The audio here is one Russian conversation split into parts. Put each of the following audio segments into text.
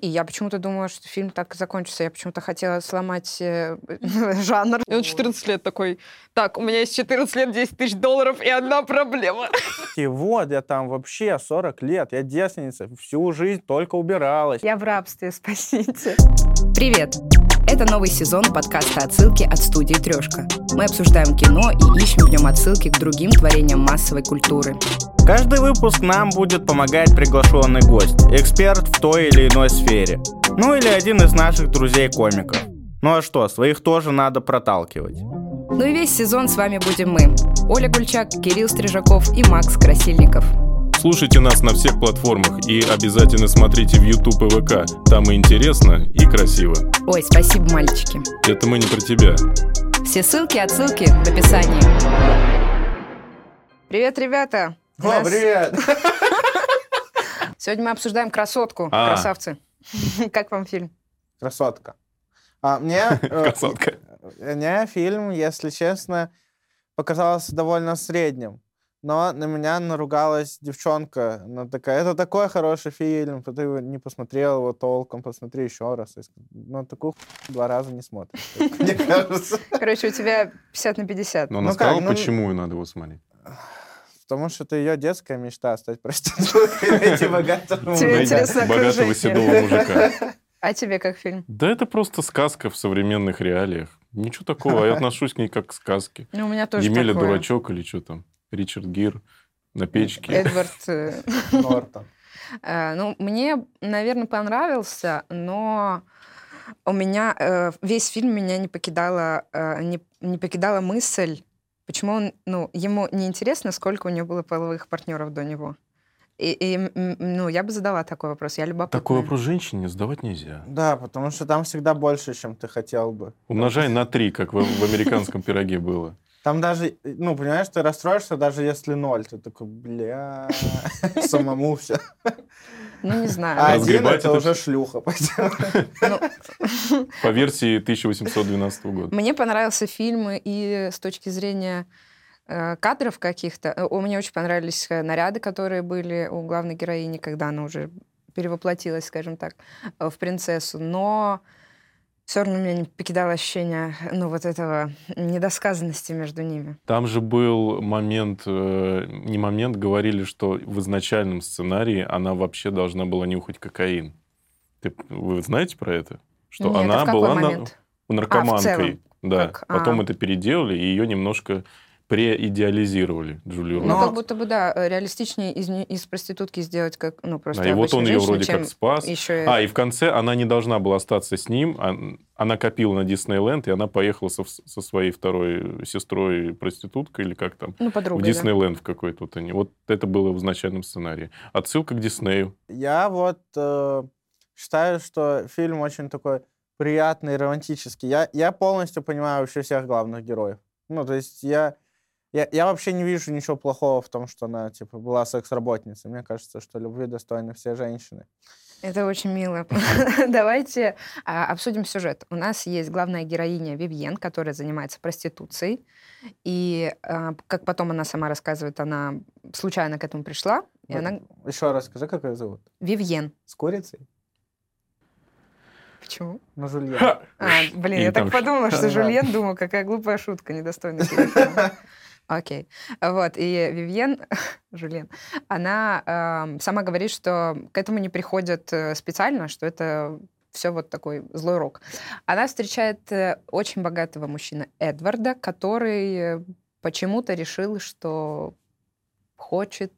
И я почему-то думала, что фильм так закончится. Я почему-то хотела сломать э, жанр. И он 14 лет такой, так, у меня есть 14 лет, 10 тысяч долларов и одна проблема. И вот я там вообще 40 лет, я девственница, всю жизнь только убиралась. Я в рабстве, спасите. Привет! Это новый сезон подкаста «Отсылки» от студии «Трешка». Мы обсуждаем кино и ищем в нем отсылки к другим творениям массовой культуры. Каждый выпуск нам будет помогать приглашенный гость, эксперт в той или иной сфере. Ну или один из наших друзей-комиков. Ну а что, своих тоже надо проталкивать. Ну и весь сезон с вами будем мы. Оля Гульчак, Кирилл Стрижаков и Макс Красильников. Слушайте нас на всех платформах и обязательно смотрите в YouTube и ВК. Там и интересно, и красиво. Ой, спасибо, мальчики. Это мы не про тебя. Все ссылки и отсылки в описании. Привет, ребята! О, привет! Сегодня мы обсуждаем красотку, А. красавцы. Как вам фильм? Красотка. А мне... э, Красотка. Мне фильм, если честно, показался довольно средним. Но на меня наругалась девчонка. Она такая, это такой хороший фильм, ты его не посмотрел его толком, посмотри еще раз. Ну, такую хуйню два раза не смотришь, мне кажется. Короче, у тебя 50 на 50. Но она Ну сказала, ну- почему надо его смотреть. Потому что это ее детская мечта стать проституткой, найти богатого Тебе мужика. интересно Богатого седого мужика. А тебе как фильм? Да это просто сказка в современных реалиях. Ничего такого, я отношусь к ней как к сказке. Ну, у меня тоже Емеля такое. Дурачок или что там? Ричард Гир на печке. Эдвард. э, Нортон. э, Ну, мне, наверное, понравился, но у меня э, весь фильм меня не покидала, э, не, не покидала мысль, почему он, ну, ему не интересно, сколько у него было половых партнеров до него. И, и, ну, я бы задала такой вопрос. Я любопытная. Такой вопрос женщине задавать нельзя. Да, потому что там всегда больше, чем ты хотел бы. Умножай на три, как в, в американском пироге было. Там даже, ну, понимаешь, ты расстроишься, даже если ноль. Ты такой, бля, самому все. Ну, не знаю. А один это это уже шлюха. По версии 1812 года. Мне понравился фильм и с точки зрения э, кадров каких-то. Э, у- Мне очень понравились э, наряды, которые были у главной героини, когда она уже перевоплотилась, скажем так, в принцессу. Но все равно меня не покидало ощущение, ну, вот этого недосказанности между ними. Там же был момент, э, не момент, говорили, что в изначальном сценарии она вообще должна была нюхать кокаин. Ты, вы знаете про это? Что Нет, а она какой была на- наркоманкой. целом? да. Как? Потом А. это переделали, и ее немножко преидеализировали, Джулию Ну, Но- Робертс. как будто бы, да, реалистичнее из, из проститутки сделать как, ну, просто Да, и вот он ее вроде как спас. еще А, и в конце она не должна была остаться с ним. а- Она копила на Диснейленд, и она поехала со, со своей второй сестрой проституткой, или как там, ну, в подругой, да. Диснейленд в какой-то вот они. Вот это было в изначальном сценарии. Отсылка к Диснею. Я вот э, считаю, что фильм очень такой приятный, романтический. Я, я полностью понимаю вообще всех главных героев. Ну, то есть я, я, я вообще не вижу ничего плохого в том, что она, типа, была секс-работницей. Мне кажется, что любви достойны все женщины. Это очень мило. Давайте а, обсудим сюжет. У нас есть главная героиня Вивьен, которая занимается проституцией. И, а, как потом она сама рассказывает, она случайно к этому пришла. И она... Еще раз скажи, как ее зовут? Вивьен. С курицей? Почему? Ну, Жульен. А, блин, И я так подумала, что. Жульен, думаю, какая глупая шутка, недостойная. Окей. Вот, и Вивьен, Жульен, она ам, сама говорит, что к этому не приходят э, специально, что это все вот такой злой рок. Она встречает э, очень богатого мужчину Эдварда, который э, почему-то решил, что хочет...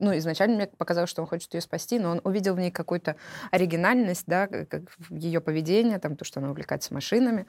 Ну, изначально мне показалось, что он хочет ее спасти, но он увидел в ней какую-то оригинальность, да, как ее поведение, там, то, что она увлекается машинами.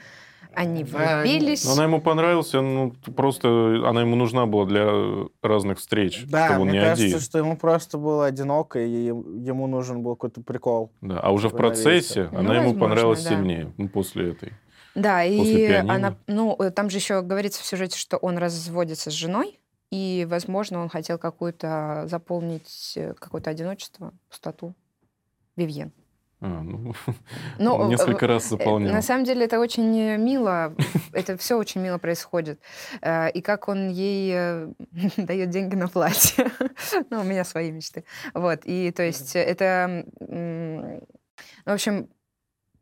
Они Да, влюбились. Но она ему понравилась, ну, просто она ему нужна была для разных встреч, Да, чтобы он мне не кажется, один. что ему просто было одиноко, и ем- ему нужен был какой-то прикол. Да. А уже в Равновесие. процессе Ну, она ему возможно, понравилась да. сильнее, ну, после этой. Да, После и «Пианино». она, ну, э, там же еще говорится в сюжете, что он разводится с женой, и, возможно, он хотел какую-то заполнить э, какое-то одиночество, пустоту. Вивьен. А, ну, Ну, он э, несколько раз заполнял. На самом деле это очень мило, это все очень мило происходит. Э, И как он ей дает деньги на платье. Ну, у меня свои мечты. Вот, и то есть это м, В общем,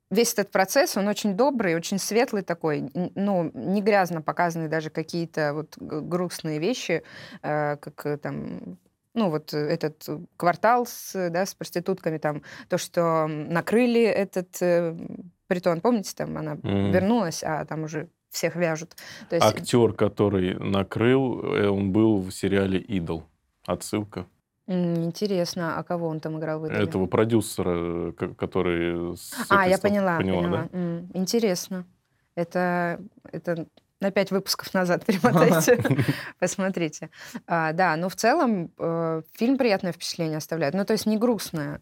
весь этот процесс, он очень добрый, очень светлый такой, ну, не грязно показаны даже какие-то вот грустные вещи, э, как э, там, ну, вот этот квартал с, да, с проститутками, там, то, что накрыли этот э, притон, помните, там она Мгм. вернулась, а там уже всех вяжут. То есть, Актер, который накрыл, э, он был в сериале «Идол». Отсылка. Интересно, а кого он там играл в этом? Этого продюсера, ко- который... с А, я поняла, Поняла, поняла. да? Интересно. Это, это на пять выпусков назад перемотайте, посмотрите. А, да, но в целом э, фильм приятное впечатление оставляет. Ну, то есть не грустное.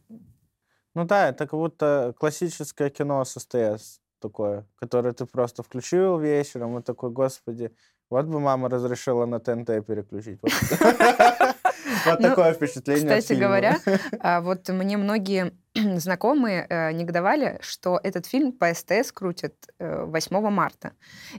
Ну да, это как будто классическое кино с СТС такое, которое ты просто включил вечером и такой, господи, вот бы мама разрешила на ТНТ переключить. Вот Вот Ну, такое впечатление Кстати говоря, а, вот мне многие знакомые э, негодовали, что этот фильм по СТС крутят э, 8 марта.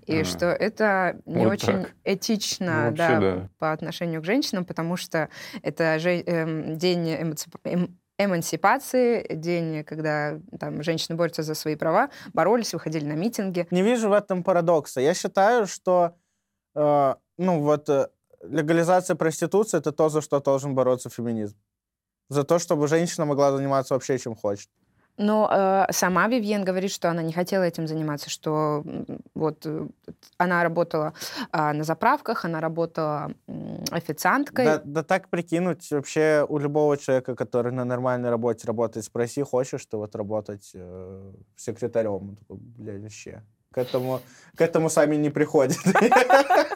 И А, что это не вот очень так. этично Ну, да, да. по отношению к женщинам, потому что это же, эм, день эмансип- эм- эмансипации, день, когда там женщины борются за свои права, боролись, выходили на митинги. Не вижу в этом парадокса. Я считаю, что э, ну вот э, легализация проституции это то, за что должен бороться феминизм. За то, чтобы женщина могла заниматься вообще чем хочет. Но э, сама Вивьен говорит, что она не хотела этим заниматься, что вот э, она работала а, на заправках, она работала м, официанткой. Да, да так прикинуть вообще у любого человека, который на нормальной работе работает, спроси, хочешь ты вот работать э, секретарем? Он такой, блядь, вообще. К этому, к этому сами не приходят.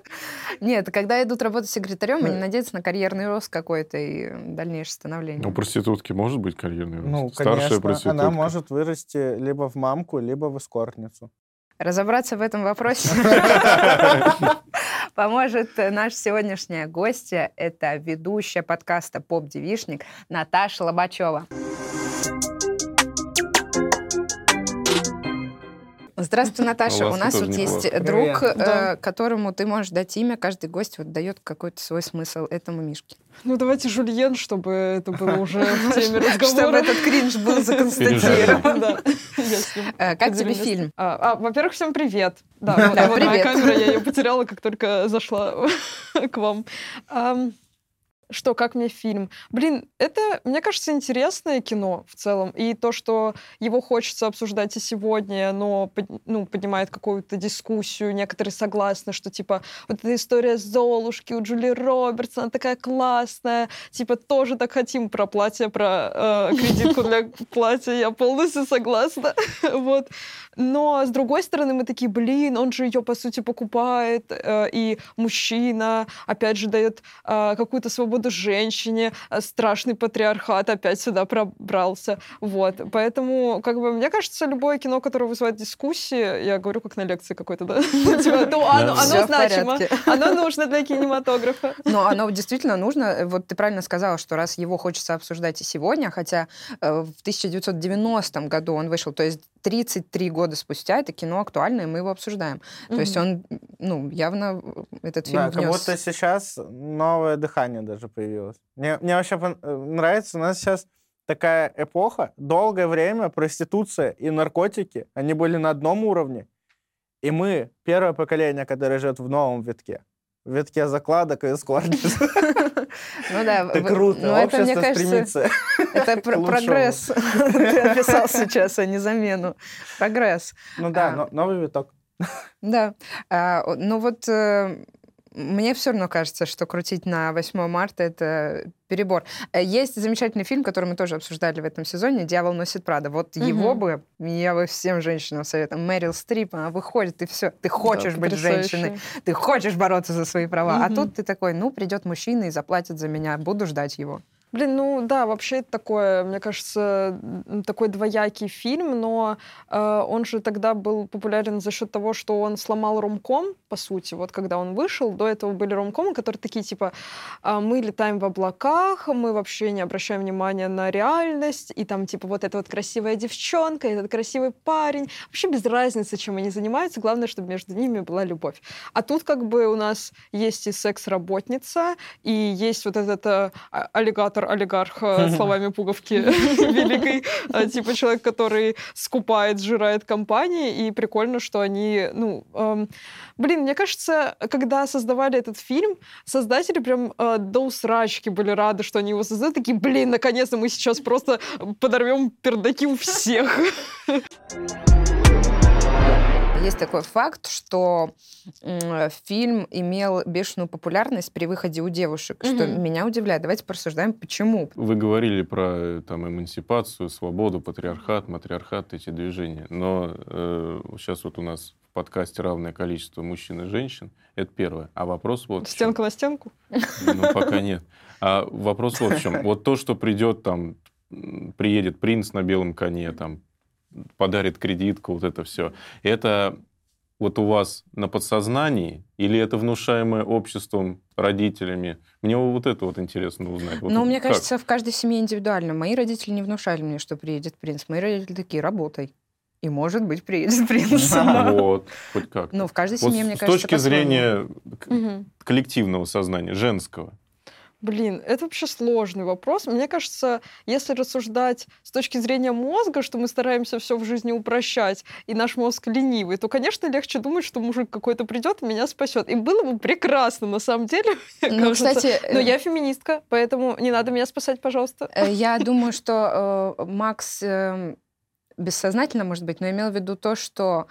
Нет, когда идут работать секретарем, они надеются на карьерный рост какой-то и дальнейшее становление. У проститутки может быть карьерный рост? Ну, Старшая конечно, проститутка. она может вырасти либо в мамку, либо в эскортницу. Разобраться в этом вопросе поможет наша сегодняшняя гостья. Это ведущая подкаста «Поп-девишник» Наташа Лобачева. Здравствуй, Наташа. У У нас вот есть друг, э, которому ты можешь дать имя. Каждый гость вот дает какой-то свой смысл этому Мишке. Ну, давайте Жульен, чтобы это было уже в теме Чтобы разговора. этот кринж был законстатирован. Э, Как тебе фильм? А, а, во-первых, всем привет. Да, вот, моя камера, я ее потеряла, как только зашла к вам. Что, как мне фильм? Блин, это, мне кажется, интересное кино в целом. И то, что его хочется обсуждать и сегодня, но ну, поднимает какую-то дискуссию. Некоторые согласны, что, типа, вот эта история Золушки у Джули Робертс, она такая классная. Типа, тоже так хотим про платье, про э, кредитку для платья. Я полностью согласна. вот. Но, с другой стороны, мы такие, блин, он же ее, по сути, покупает, э, и мужчина, опять же, дает э, какую-то свободу женщине, э, страшный патриархат опять сюда пробрался. Вот. Поэтому, как бы, мне кажется, любое кино, которое вызывает дискуссии, я говорю, как на лекции какой-то, да? Типа, ну, оно значимо, оно нужно для кинематографа. Но оно действительно нужно. Вот ты правильно сказала, что раз его хочется обсуждать и сегодня, хотя э, в 1990 году он вышел, то есть 33 года спустя это кино актуальное, и мы его обсуждаем. То есть он, ну, явно этот фильм Да, как внес. будто сейчас новое дыхание даже появилось. Мне, мне вообще э, нравится, у нас сейчас такая эпоха, долгое время проституция и наркотики, они были на одном уровне. И мы, первое поколение, которое живет в новом витке, в витке закладок и эскортниц. Ну да, Это круто, ну, общество стремится. Это прогресс. Ты описал сейчас, а не замену. Прогресс. Ну да, А. но- новый виток. Да. А, ну вот э, мне все равно кажется, что крутить на 8 марта это перебор. Э, Есть замечательный фильм, который мы тоже обсуждали в этом сезоне «Дьявол носит Прада». Вот его Мгм. бы, я бы всем женщинам советую. Мэрил Стрип, она выходит, и все. Ты хочешь Да, быть потрясающе. женщиной, ты хочешь бороться за свои права. А Мгм. тут ты такой, ну, придет мужчина и заплатит за меня, буду ждать его. Блин, ну да, вообще это такое, мне кажется, такой двоякий фильм, но э, он же тогда был популярен за счет того, что он сломал ромком, по сути, вот когда он вышел. До этого были ромкомы, которые такие типа а, мы летаем в облаках, мы вообще не обращаем внимания на реальность, и там типа вот эта вот красивая девчонка, этот красивый парень. Вообще без разницы, чем они занимаются, главное, чтобы между ними была любовь. А тут как бы у нас есть и секс-работница, и есть вот этот э, а- аллигатор брокер-олигарх, э, словами пуговки великой, э, типа человек, который скупает, сжирает компании, и прикольно, что они, ну, эм, блин, мне кажется, когда создавали этот фильм, создатели прям э, до усрачки были рады, что они его создают, такие, блин, наконец-то мы сейчас просто подорвем пердаки у всех. Есть такой факт, что фильм имел бешеную популярность при выходе у девушек, что меня удивляет. Давайте порассуждаем, почему. Вы говорили про э, там, эмансипацию, свободу, патриархат, матриархат, эти движения. Но э, сейчас вот у нас в подкасте равное количество мужчин и женщин. Это первое. А вопрос вот... Стенка на стенку? Ну, пока нет. А вопрос вот в чем. Вот то, что придет там, приедет принц на белом коне, там, подарит кредитку, вот это все. Это вот у вас на подсознании или это внушаемое обществом, родителями? Мне вот это вот интересно узнать. Вот ну, мне как? кажется, в каждой семье индивидуально. Мои родители не внушали мне, что приедет принц. Мои родители такие, работай. И, может быть, приедет принц. Вот, хоть как. Ну, в каждой семье, мне кажется, С точки зрения коллективного сознания, женского, Блин, это вообще сложный вопрос. Мне кажется, если рассуждать с точки зрения мозга, что мы стараемся все в жизни упрощать, и наш мозг ленивый, то, конечно, легче думать, что мужик какой-то придет и меня спасет. И было бы прекрасно, на самом деле. Ну, кстати... Но я феминистка, поэтому не надо меня спасать, пожалуйста. Э, я думаю, что э, Макс эм, бессознательно, может быть, но имел в виду то, что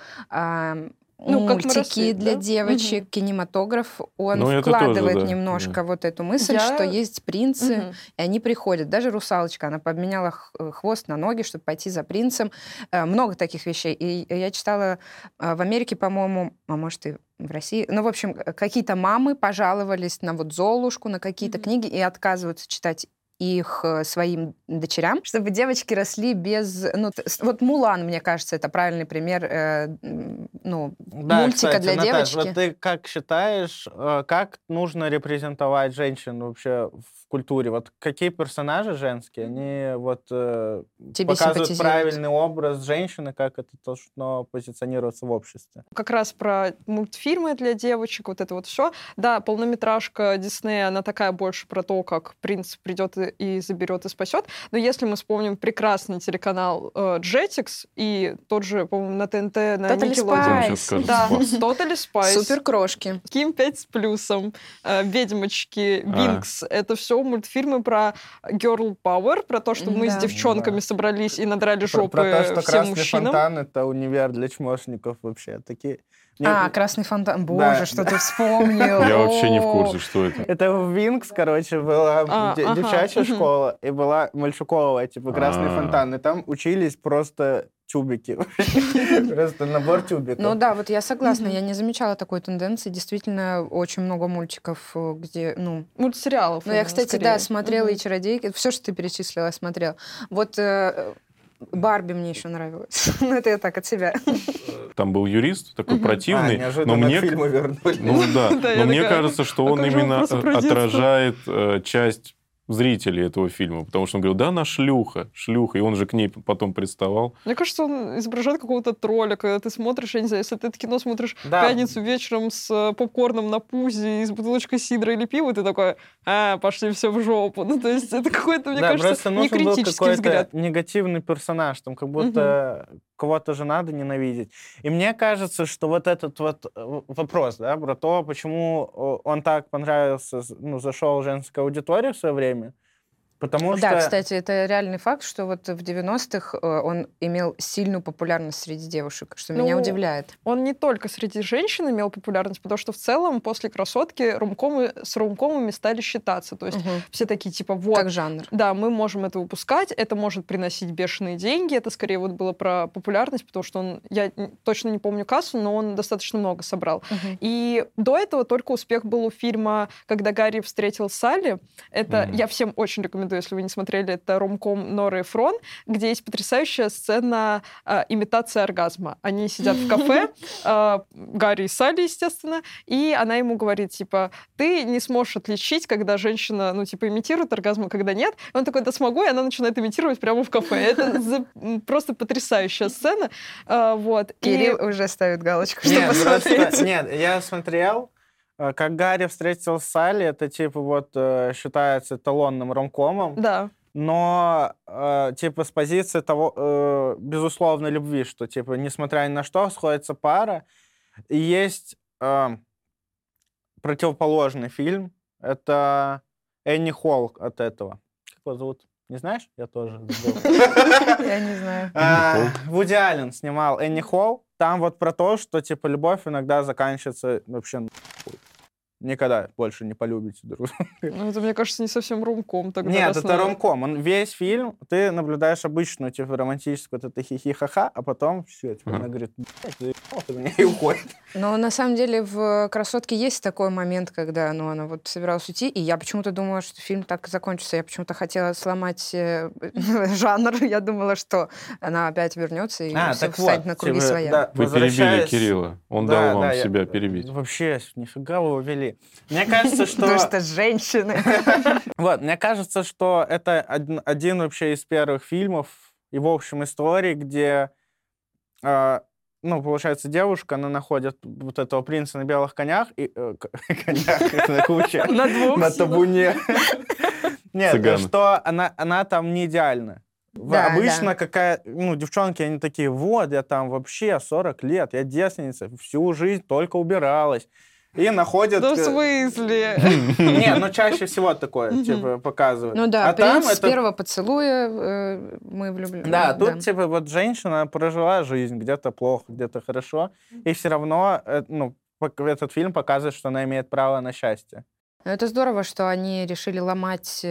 ну, мультики росли, для да? девочек, угу. кинематограф, он ну, вкладывает тоже, да. немножко да. вот эту мысль, Я... что есть принцы, угу. и они приходят. Даже русалочка, она поменяла э, хвост на ноги, чтобы пойти за принцем. Э, много таких вещей. И я читала э, в Америке, по-моему, а может и в России. Ну, в общем, какие-то мамы пожаловались на вот Золушку, на какие-то mm книги и отказываются читать их э, своим дочерям, чтобы девочки росли без... Ну, вот «Мулан», мне кажется, это правильный пример э, ну, да, мультика кстати, для Наташ, девочки. вот ты как считаешь, э, как нужно репрезентовать женщин вообще в культуре? Вот какие персонажи женские, они вот э, Тебе показывают правильный образ женщины, как это должно позиционироваться в обществе? Как раз про мультфильмы для девочек, вот это вот все. Да, полнометражка Диснея, она такая больше про то, как принц придет и заберет и спасет. Но если мы вспомним прекрасный телеканал э, Jetix и тот же, по-моему, на ТНТ, на Totally Spice. Да, Totally Spice. Супер крошки. Ким 5 с плюсом, э, Ведьмочки, Винкс. А. Это все мультфильмы про girl power, про то, что мы да. с девчонками да. собрались и надрали жопы про, про то, что всем мужчинам. фонтан — это универ для чмошников вообще. Такие нет, а, красный фонтан. Боже, да. что ты вспомнил. Я вообще не в курсе, что это. Это в Винкс, короче, была а, девчачья школа, и была мальчуковая, типа, красный а. фонтан. И там учились просто тюбики. Просто набор тюбиков. Ну да, вот я согласна. Я не замечала такой тенденции. Действительно, очень много мультиков, где, ну... Мультсериалов. Ну, я, кстати, да, смотрела и «Чародейки». Все, что ты перечислила, смотрела. Вот э, Барби мне еще нравилась. ну, это я так от себя. Там был юрист, такой угу. противный. А, но мне... Ну да, но мне кажется, что он именно отражает э, часть зрителей этого фильма, потому что он говорил, да, она шлюха, шлюха, и он же к ней потом приставал. Мне кажется, он изображает какого-то тролля, когда ты смотришь, я не знаю, если ты это кино смотришь да. пятницу вечером с э, попкорном на пузе и с бутылочкой сидра или пива, ты такой, а, пошли все в жопу. Ну, то есть это какой-то, мне да, кажется, не критический взгляд. негативный персонаж, там как будто угу. Кого-то же надо ненавидеть. И мне кажется, что вот этот вот э, вопрос, да, про то, почему он так понравился, ну, зашел женской аудитории в свое время, Потому да, что... кстати, это реальный факт, что вот в 90-х э, он имел сильную популярность среди девушек, что ну, меня удивляет. Он не только среди женщин имел популярность, потому что в целом после «Красотки» румкомы, с румкомами стали считаться. То есть угу. все такие типа вот... Как жанр. Да, мы можем это выпускать, это может приносить бешеные деньги. Это скорее вот было про популярность, потому что он... Я точно не помню кассу, но он достаточно много собрал. Угу. И до этого только успех был у фильма «Когда Гарри встретил Салли». Это угу. я всем очень рекомендую рекомендую, если вы не смотрели, это ромком Норы Фрон, где есть потрясающая сцена э, имитации оргазма. Они сидят в кафе, э, Гарри и Салли, естественно, и она ему говорит, типа, ты не сможешь отличить, когда женщина, ну, типа, имитирует оргазм, а когда нет. И он такой, да смогу, и она начинает имитировать прямо в кафе. Это за... просто потрясающая сцена. Э, вот. Кирилл и... уже ставит галочку, чтобы нет, посмотреть. Просто... Нет, я смотрел, как Гарри встретил Салли, это типа вот э, считается эталонным ромкомом, Да. но э, типа с позиции того э, безусловной любви, что типа несмотря ни на что сходится пара, и есть э, противоположный фильм, это Энни Холл от этого. Как его зовут? Не знаешь? Я тоже. Я не знаю. А, Вуди Аллен снимал Энни Холл. Там вот про то, что типа любовь иногда заканчивается вообще. Никогда больше не полюбите друг друга. Ну, это, мне кажется, не совсем ромком тогда. Нет, это ромком. Он весь фильм, ты наблюдаешь обычную, типа, романтическую вот это хихи-ха-ха, а потом все, типа, она говорит, «Блядь, заебал ты меня», и уходит. Но на самом деле в «Красотке» есть такой момент, когда ну, она вот собиралась уйти, и я почему-то думала, что фильм так и закончится. Я почему-то хотела сломать э, жанр. Я думала, что она опять вернется и А, так встанет вот, на круги типа, своя. да, Вы перебили Кирилла. Он Да, дал вам да, я- себя перебить. Вообще, нифига вы его вели. Мне кажется, что... Потому что женщины. Вот, мне кажется, что это один, вообще из первых фильмов и, в общем, истории, где, э, ну, получается, девушка, она находит вот этого принца на белых конях, и, э, конях, на куче, На двух на сильно. табуне. Нет, Цыганы. что она, она там не идеальна. Да, Обычно да. какая, ну, девчонки, они такие, вот, я там вообще 40 лет, я девственница, всю жизнь только убиралась. И находят... Да в э, смысле? не, ну чаще всего такое, типа, показывают. Ну да, а там с это... первого поцелуя э, мы влюблены. Да, тут типа вот женщина прожила жизнь, где-то плохо, где-то хорошо, и все равно, э, ну, этот фильм показывает, что она имеет право на счастье. Ну, Это здорово, что они решили ломать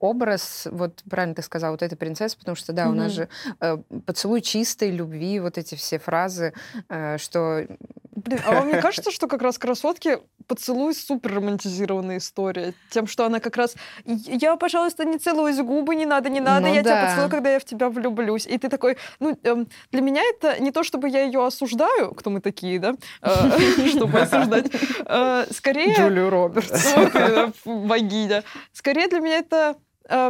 образ, вот правильно ты сказал, вот этой принцессы, потому что, да, у нас же э, поцелуй чистой любви, вот эти все фразы, э, что... Блин, а вам не кажется, что как раз красотки поцелуй супер романтизированная история? Тем, что она как раз я, пожалуйста, не целуюсь губы, не надо, не надо, Ну я тебя да. поцелую, когда я в тебя влюблюсь. И ты такой, ну, эм, для меня это не то, чтобы я ее осуждаю, кто мы такие, да, э, чтобы осуждать. Э, Скорее... Джулию Робертс. Богиня. Скорее для меня это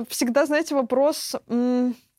всегда, знаете, вопрос,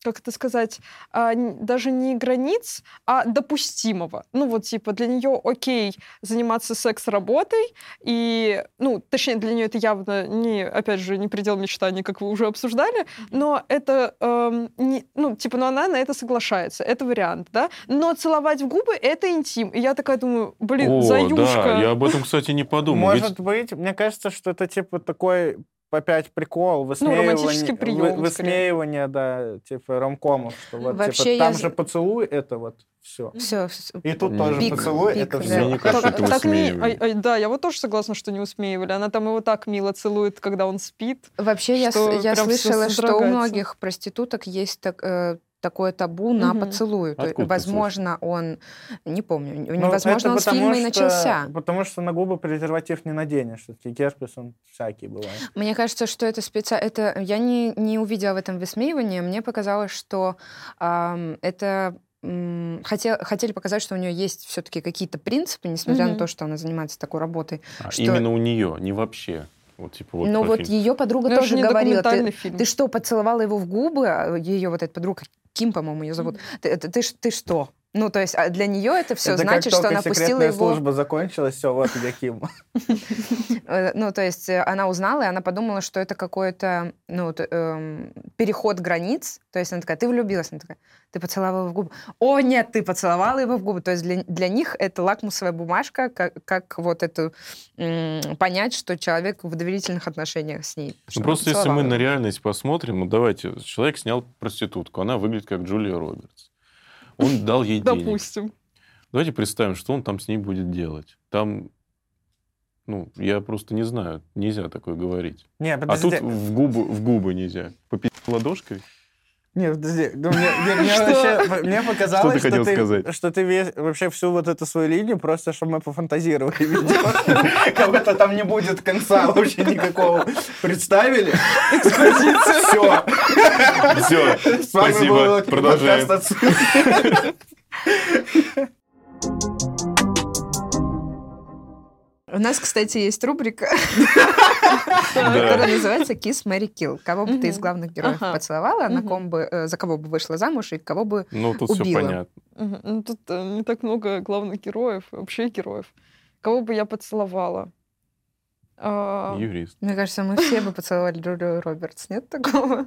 как это сказать, а, даже не границ, а допустимого. Ну вот типа для нее окей заниматься секс-работой, и, ну, точнее, для нее это явно не, опять же, не предел мечтаний, как вы уже обсуждали, но это, эм, не- ну, типа, ну она на это соглашается, это вариант, да? Но целовать в губы — это интим. И я такая думаю, блин, О, заюшка. да, я об этом, кстати, не подумал. Ведь- Может быть, мне кажется, что это типа такой опять прикол, высмеивание, романтический прием, вы- высмеивание, да, типа ромкомов, что вот, Вообще, типа, я там же поцелуй, это вот все. Все. И тут Пик, тоже поцелуй, пик, это да. все. Мне не кажется, это Так не- ай- ай, да, я вот тоже согласна, что не усмеивали. Она там его так мило целует, когда он спит. Вообще, я, я слышала, что у многих проституток есть так, э, такое табу на Мгм. поцелуй. То есть, Откуда возможно, он... Не помню. Ну, Невозможно, он с фильма и что- начался. Потому что на губы презерватив не наденешь. Все-таки герпес, он всякий бывает. Мне кажется, что это специально... Это... Я не, не увидела в этом высмеивание. Мне показалось, что ам, это... Хотел, хотели показать, что у нее есть все-таки какие-то принципы, несмотря на Мгм. то, что она занимается такой работой. А, что- Именно у нее, не вообще. Вот, типа, вот Но вот фильм. ее подруга Ну, это тоже говорила, ты, фильм. ты что, поцеловала его в губы? Ее вот эта подруга, Ким, по-моему, ее зовут. Ты, ты, ты, ш- ты что? Ну, то есть а для нее это все это значит, как что она пустила секретная его... служба закончилась, все, вот где Ким. Э, Ну, то есть э, она узнала, и она подумала, что это какой-то ну, эм, переход границ. То есть она такая, ты влюбилась. Она такая, ты поцеловала его в губы. О, нет, ты поцеловала его в губы. То есть для, для них это лакмусовая бумажка, как, как вот эту понять, что человек в доверительных отношениях с ней. Ну, просто если мы на реальность посмотрим, ну давайте, человек снял проститутку, она выглядит как Джулия Робертс. Он дал ей денег. Допустим. Давайте представим, что он там с ней будет делать. Там, ну, я просто не знаю, нельзя такое говорить. Не, А подожди. тут в губы, в губы нельзя. Попить ладошкой? Не, подожди. Ну, мне, мне- мне Что? вообще- мне показалось, Что ты хотел ты, сказать? что ты весь, вообще всю вот эту свою линию просто, чтобы мы пофантазировали. видимо. Как будто там не будет конца вообще никакого. Представили? Все. Все, спасибо, продолжаем. У нас, кстати, есть рубрика, которая называется «Kiss, Mary Kill». Кого бы ты из главных героев поцеловала, на ком бы, э, за кого бы вышла замуж и кого бы... Ну, тут все понятно. Ну, тут э, не так много главных героев, вообще героев. Кого бы я поцеловала? А, Юрист. Мне кажется, мы все бы поцеловали Джулию Робертс. Нет такого?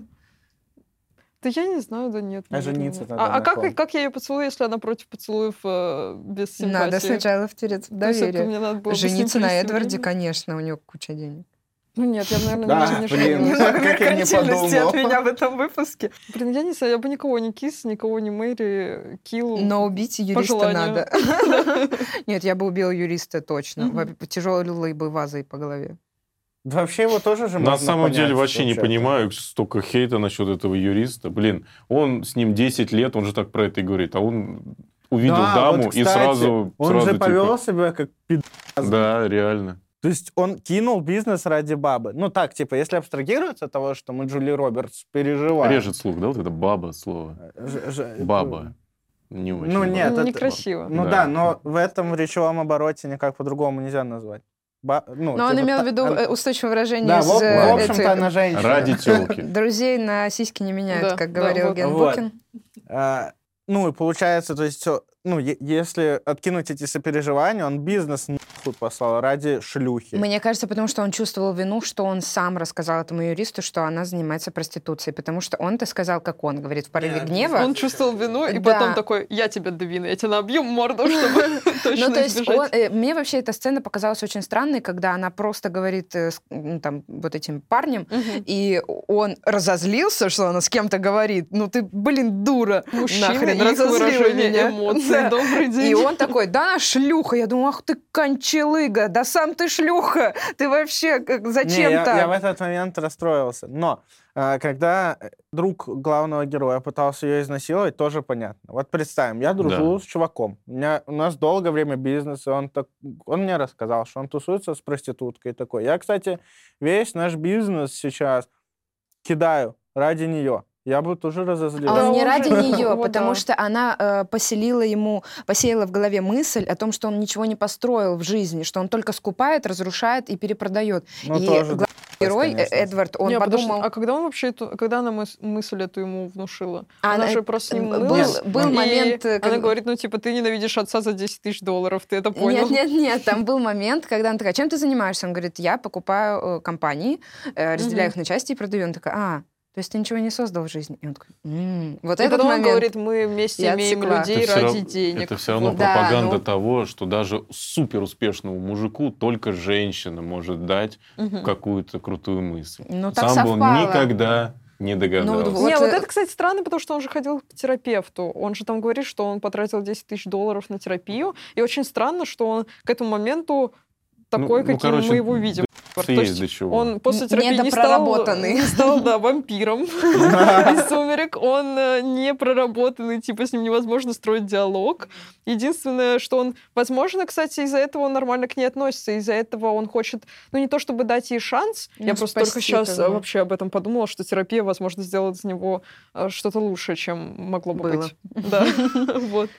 Да я не знаю, да нет. А жениться надо А, а на как, как я ее поцелую, если она против поцелуев э, без симпатии? Надо сначала втереться в доверие. Жениться на Эдварде, конечно, у него куча денег. Ну нет, я, наверное, Да, не блин. Немного как я не меркантильности от подумал. меня в этом выпуске. Блин, я не знаю, я бы никого не кис, никого не Мэри, килл. Но убить юриста надо. Нет, я бы убила юриста точно. Тяжелой бы вазой по голове. Да Вообще его тоже же На самом деле понять, вообще не понимаю столько хейта насчет этого юриста. Блин, он с ним 10 лет, он же так про это и говорит, а он увидел Да, даму вот, и кстати, сразу... Он сразу же типа, повел себя как пидас. Да, реально. То есть он кинул бизнес ради бабы. Ну так, типа, если абстрагироваться от того, что мы Джули Робертс переживаем. Режет слух, да, вот это баба слово. Ж- ж- Баба. Не очень. Ну, баба. нет, это- Некрасиво. Ну Да. да. но в этом речевом обороте никак по-другому нельзя назвать. Ба- ну, Но он типа, имел в виду он- э, устойчивое выражение Да, из в, э, в общем-то, она женщина. Ради телки. Друзей на сиськи не меняют, Да, как да, говорил вот. Ген Вот. Букин. А, ну, и получается, то есть, ну, если откинуть эти сопереживания, он бизнес нахуй послал ради шлюхи. Мне кажется, потому что он чувствовал вину, что он сам рассказал этому юристу, что она занимается проституцией, потому что он-то сказал, как он говорит, в порыве Нет, гнева. Он чувствовал вину, и Да. потом такой, я тебя довину, я тебя набью морду, чтобы точно Ну, то есть э, мне вообще эта сцена показалась очень странной, когда она просто говорит э, м, там вот этим парнем, и он разозлился, что она с кем-то говорит. Ну ты, блин, дура. Мужчина разозлила выражение меня. эмоций. Да. Добрый день. И он такой, да, она шлюха. Я думаю, ах ты кончелыга, да сам ты шлюха. Ты вообще как, Не, зачем я, так? я в этот момент расстроился. Но а, когда э, друг главного героя пытался ее изнасиловать, тоже понятно. Вот представим, я дружу с чуваком. У, меня, у нас долгое время бизнес, и он, так, он мне рассказал, что он тусуется с проституткой такой. Я, кстати, весь наш бизнес сейчас кидаю ради нее. Я бы тоже разозлился. А он не ради нее, потому что она э, поселила ему, посеяла в голове мысль о том, что он ничего не построил в жизни, что он только скупает, разрушает и перепродает. Ну, и тоже, главный герой э, конечно. Эдвард, он Не, подожди, подумал, а когда он вообще эту, когда она мыс- мысль эту ему внушила? А она она- же просто с ним был, мылась. был и момент, э, Она говорит, ну, типа, ты ненавидишь отца за 10 тысяч долларов, ты это понял? Нет, нет, нет, там был момент, когда она такая, чем ты занимаешься? Он говорит, я покупаю э, компании, э, разделяю их на части и продаю. Он такой, а, то есть ты ничего не создал в жизни? И он такой, «М». Вот И этот потом он момент. говорит, мы вместе я имеем отсекла. людей Это ради рав- денег. Это все равно Вот. Да, пропаганда ну. того, что даже супер успешному мужику только женщина может дать Мгм. какую-то крутую мысль. Ну, так Сам бы он совпало. никогда не догадался. вот, Не, вот это, кстати, странно, потому что он же ходил к терапевту. Он же там говорит, что он потратил 10 тысяч долларов на терапию. И очень странно, что он к этому моменту такой, Ну, ну, каким короче, мы его видим. Есть То есть до чего. Он после терапии не стал, не стал, да, вампиром из «Сумерек». Он э, не проработанный, типа, с ним невозможно строить диалог. Единственное, что он... Возможно, кстати, из-за этого он нормально к ней относится. Из-за этого он хочет, ну, не то чтобы дать ей шанс. Я Ну, просто только сейчас как бы. вообще об этом подумала, что терапия, возможно, сделает из него э, что-то лучше, чем могло бы Было. быть. Да, вот.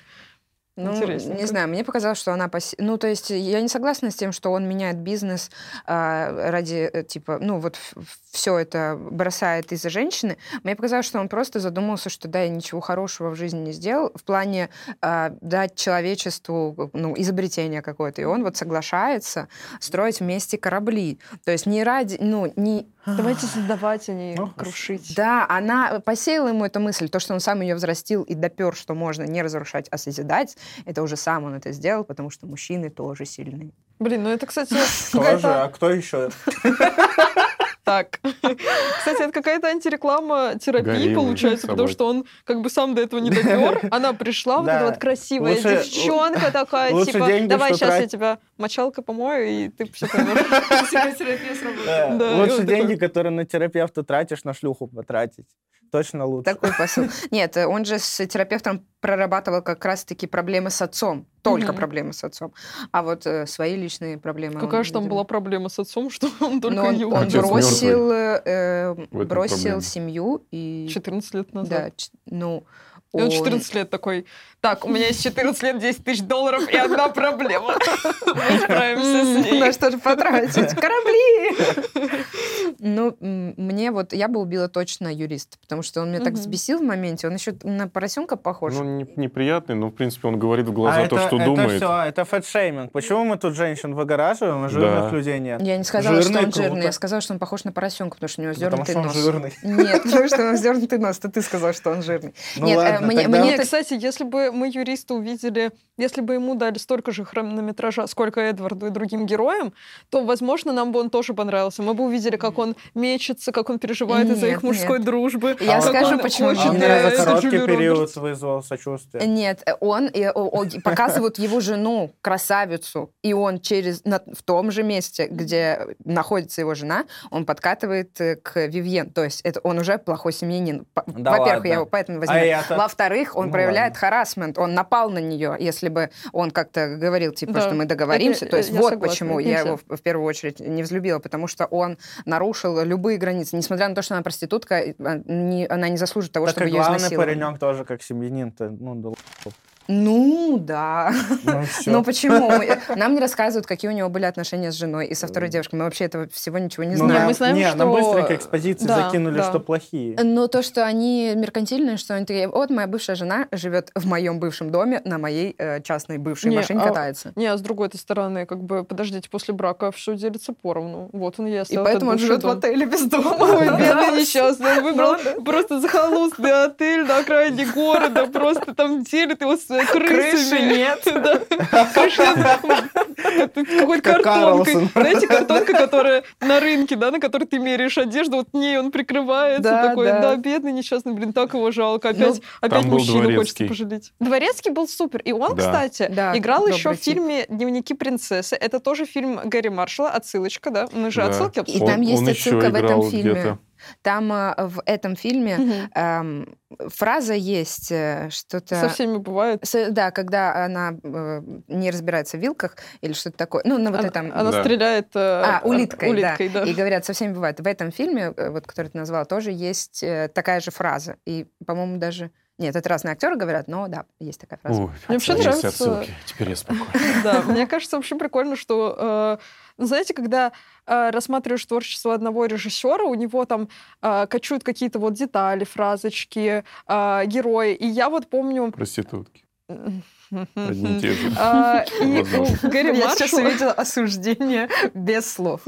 Ну, не знаю, мне показалось, что она... посе- Ну, то есть я не согласна с тем, что он меняет бизнес а, ради, э, типа, ну, вот все это бросает из-за женщины. Мне показалось, что он просто задумался, что, да, я ничего хорошего в жизни не сделал, в плане а, дать человечеству, ну, изобретение какое-то. И он вот соглашается строить вместе корабли. То есть не ради, ну, не... Давайте создавать, а не крушить. Да, она посеяла ему эту мысль, то, что он сам ее взрастил и допер, что можно не разрушать, а созидать, это уже сам он это сделал, потому что мужчины тоже сильные. Блин, ну это, кстати, Тоже, а кто еще? Так. Кстати, это какая-то антиреклама терапии, получается, потому что он как бы сам до этого не допер. Она пришла, вот эта вот красивая девчонка такая, лучше типа, деньги, давай сейчас я тебя мочалка помою, и ты все поймешь. Да, Да, Лучше деньги, которые на терапевта тратишь, на шлюху потратить. Точно лучше. Такой посыл. Нет, э, он же с терапевтом прорабатывал как раз-таки проблемы с отцом. Только Мгм. проблемы с отцом. А вот э, свои личные проблемы... Какая он, же там видимо, была проблема с отцом, что он только он, ее он Отец бросил, э, бросил проблема. семью и... 14 лет Да, назад. ч- ну... И он он- 14 лет такой, так, у меня есть 14 лет, 10 тысяч долларов и одна проблема. Мы справимся с ней. На что же потратить? Корабли! Ну, мне вот, я бы убила точно юрист, потому что он меня так взбесил в моменте, он еще на поросенка похож. Ну, не- неприятный, но, в принципе, он говорит в глаза А то, это, что это думает. все, это фэтшейминг. Почему мы тут женщин выгораживаем, а жирных Да. людей нет? Я не сказала, Жирный, что он жирный, я сказала, что он похож на поросенка, потому что у него Потому зернутый что он нос. жирный. Нет, потому что у него зернутый нос, это ты сказал, что он жирный. Ну Нет, э, ладно, мне- тогда- мне кстати, если бы мы юриста увидели, если бы ему дали столько же хронометража, сколько Эдварду и другим героям, то, возможно, нам бы он тоже понравился. Мы бы увидели, как он мечется, как он переживает из-за их мужской нет. дружбы. Я скажу, он почему хочет А э, за короткий Джулию период Робертс. вызвал сочувствие. Нет, он э, о- о- показывают его жену, красавицу, и он через на- в том же месте, где находится его жена, он подкатывает э, к Вивьен. То есть это он уже плохой семьянин. Да Во-первых, ладно. я его поэтому А возьму. я-то- Во-вторых, он Ну проявляет ладно. харасмент, он напал на нее, если бы он как-то говорил, типа, Да, что мы договоримся. это, То есть вот согласна, почему я его в, в первую очередь не взлюбила, потому что он нарушил любые границы. Несмотря на то, что она проститутка, а, не- она не заслужит того, Так чтобы и ее главный изнасиловали. паренек тоже как семьянин-то. Ну, да Ну, да. ну. Ну почему? Нам не рассказывают, какие у него были отношения с женой и со второй девушкой. Мы вообще этого всего ничего не Ну, знаем. нам- мы знаем, не, нам что- быстренько экспозиции Да, закинули, да. что плохие. Но то, что они меркантильные, что они такие, вот моя бывшая жена живет в моем бывшем доме, на моей э, частной бывшей Не, машине а- катается. Не, а с другой этой стороны, как бы, подождите, после брака все делится поровну. Вот он ест. И поэтому он живет в дом. отеле без дома. Ой, бедный несчастный. Он выбрал Ну, просто захолустный отель на окраине города. Просто там делит его с э, крысами. Крыши нет. Да. Крыши Это какой-то Как картонкой. Знаете, картонка, которая на рынке, да, на которой ты меряешь одежду, вот ней он прикрывается. Такой, да. бедный несчастный, блин, так его жалко. Опять, опять был мужчину хочется пожалеть. Дворецкий был супер. И он, кстати, играл еще в фильме «Дневники принцессы». Это тоже фильм Гэри Маршалла, отсылочка, да? Мы же отсылки И там есть отсылка в этом фильме. Там э, в этом фильме эм, фраза есть э, что-то... Со всеми бывает. С- Да, когда она э, не разбирается в вилках или что-то такое. Ну, на вот Она, этом... она Да. стреляет э, А, улиткой, улиткой, да. И говорят, со всеми бывает. В этом фильме, э, вот, который ты назвала, тоже есть э, такая же фраза. И, по-моему, даже... Нет, это разные актеры говорят, но да, есть такая фраза. Ой, Мне вообще есть нравится- отсылки. Теперь я спокоен. Да, мне кажется, вообще прикольно, что, э, ну, знаете, когда э, рассматриваешь творчество одного режиссера, у него там э, качуют какие-то вот детали, фразочки, э, герои. И я вот помню... Проститутки. Одни и те же. А, и Возможно. у Гэри Я сейчас увидела осуждение без слов.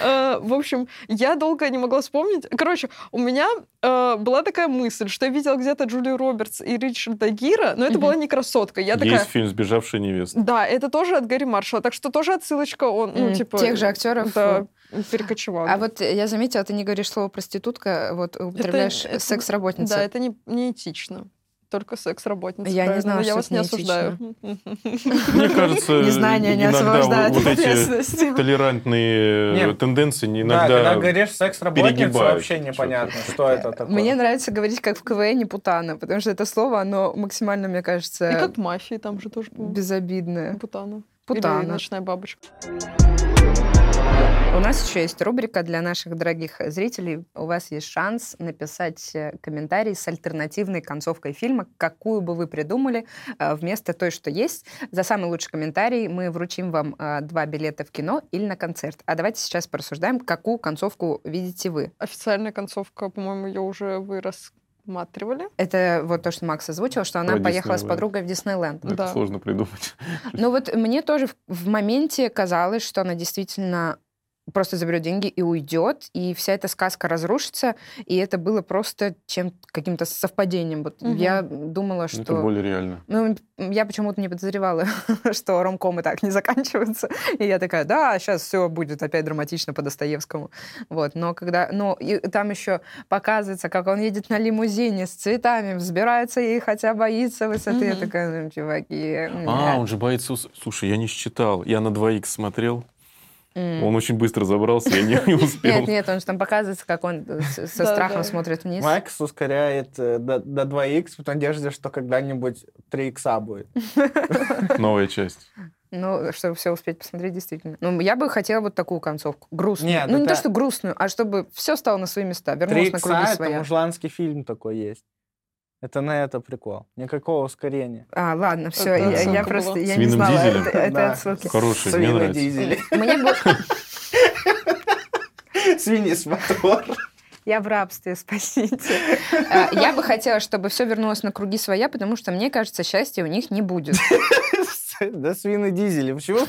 Э, в общем, я долго не могла вспомнить. Короче, у меня э, была такая мысль, что я видела где-то Джулию Робертс и Ричарда Гира, но это была не красотка. Я такая... Есть фильм «Сбежавшая невеста». Да, это тоже от Гэри Маршалла, так что тоже отсылочка, он, ну, типа... Тех же актеров. Да, перекочевала. А вот я заметила, ты не говоришь слово проститутка, вот употребляешь секс-работница. Да, это не, не этично. Только секс-работница. Я не правильно, знала, но я что вас не осуждаю. Мне кажется, Незнание не иногда освобождает вот от эти толерантные Не, тенденции Да, иногда... когда говоришь секс-работница, вообще непонятно, что это такое. Мне нравится говорить как в КВН путана, потому что это слово, оно максимально, мне И кажется, как в мафии, там же тоже безобидное. Путана. Путана. Или ночная бабочка. У нас еще есть рубрика для наших дорогих зрителей. У вас есть шанс написать э, комментарий с альтернативной концовкой фильма, какую бы вы придумали э, вместо той, что есть. За самый лучший комментарий мы вручим вам э, два билета в кино или на концерт. А давайте сейчас порассуждаем, какую концовку видите вы. Официальная концовка, по-моему, ее уже вы рассматривали. Это вот то, что Макс озвучил, что она Про поехала с Диснейленд. подругой в Диснейленд. Это Да. сложно придумать. Ну вот мне тоже в, в моменте казалось, что она действительно просто заберет деньги и уйдет, и вся эта сказка разрушится, и это было просто чем каким-то совпадением. Вот Мгм. я думала, Ну, Это что... более реально. Ну, я почему-то не подозревала, что ромкомы так не заканчиваются. И я такая, да, сейчас все будет опять драматично по Достоевскому. Вот, но когда... Ну, и там еще показывается, как он едет на лимузине с цветами, взбирается ей, хотя боится высоты. Я Мгм. такая, ну, чуваки... А, он же боится... Слушай, я не считал. Я на 2х смотрел. М. Он очень быстро забрался, я не не успел. Нет, нет, он же там показывается, как он э, со страхом смотрит вниз. Макс ускоряет э, до, до 2х в надежде, что когда-нибудь 3х будет. Новая часть. Ну, чтобы все успеть посмотреть, действительно. Ну, я бы хотела вот такую концовку. Грустную. Нет, ну, не это- то, что грустную, а чтобы все стало на свои места, вернулось 3 на круги это своя. мужланский фильм такой есть. Это на это прикол. Никакого ускорения. А, ладно, все, Это я, я просто была. я С не знала. Дизелем? Это, это Да. отсылки. Хороший, мне Свино нравится. дизели. Мне бы... Свиньи с мотор. Я в рабстве, спасите. Э, Я бы хотела, чтобы все вернулось на круги своя, потому что, мне кажется, счастья у них не будет. Да свины дизели. Почему?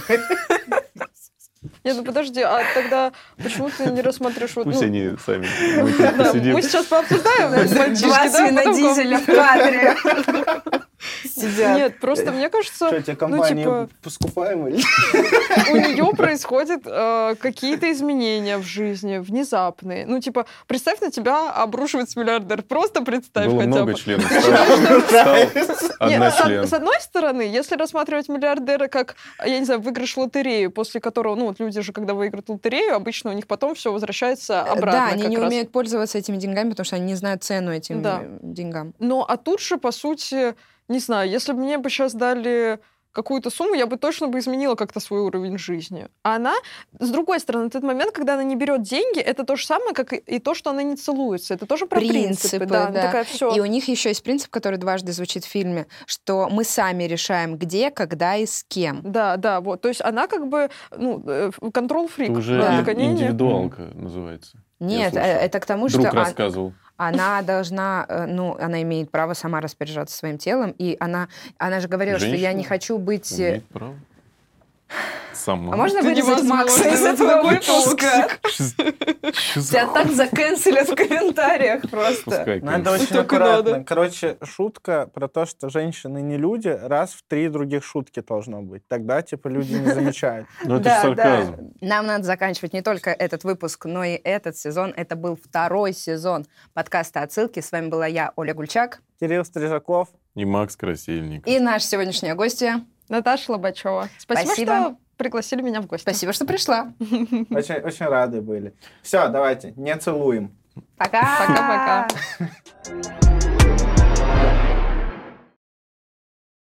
Нет, ну подожди, а тогда почему ты не рассматриваешь вот... Пусть ну, они сами. Мы да, мы сейчас пообсуждаем, мальчишки, Два да, потом свинодизеля в кадре. Сидят. Нет, просто мне кажется, Что, тебе компанию типа- поскупаем или? у нее происходят э, какие-то изменения в жизни, внезапные. Ну, типа, представь, на тебя обрушивается миллиардер. Просто представь Было хотя много бы. членов. Стал стал Нет, одна с, член. с одной стороны, если рассматривать миллиардера как, я не знаю, выигрыш лотерею, после которого, ну, вот люди же, когда выиграют лотерею, обычно у них потом все возвращается обратно. Да, они не раз. умеют пользоваться этими деньгами, потому что они не знают цену этим Да. э, деньгам. Но а тут же, по сути, не знаю, если бы мне бы сейчас дали какую-то сумму, я бы точно бы изменила как-то свой уровень жизни. А она, с другой стороны, тот момент, когда она не берет деньги, это то же самое, как и, то, что она не целуется. Это тоже про принципы. Принципы, да, да. такая, все. И у них еще есть принцип, который дважды звучит в фильме, что мы сами решаем, где, когда и с кем. Да, да, вот. То есть она как бы, ну, контрол-фрик. Это уже Да. индивидуалка называется. Нет, э, это к тому, Друг что а- рассказывал. она должна, э, ну, она имеет право сама распоряжаться своим телом, и она, она же говорила, что я не Женщина хочу быть... э, Имеет право. Сама. А можно Это вырезать Макса из это этого выпуска? Тебя так заканцелят в комментариях просто. Надо конечно. очень аккуратно. Короче, шутка про то, что женщины не люди, раз в три других шутки должно быть. Тогда, типа, люди не замечают. Ну, это Да, сарказм. Нам надо заканчивать не только этот выпуск, но и этот сезон. Это был второй сезон подкаста «Отсылки». С вами была я, Оля Гульчак, Кирилл Стрижаков. И Макс Красильник. и наша сегодняшняя гостья. Наташа Лобачева. Спасибо, Спасибо. что пригласили меня в гости. Спасибо, что пришла. Очень, очень рады были. Все, давайте, не целуем. Пока. Пока-пока.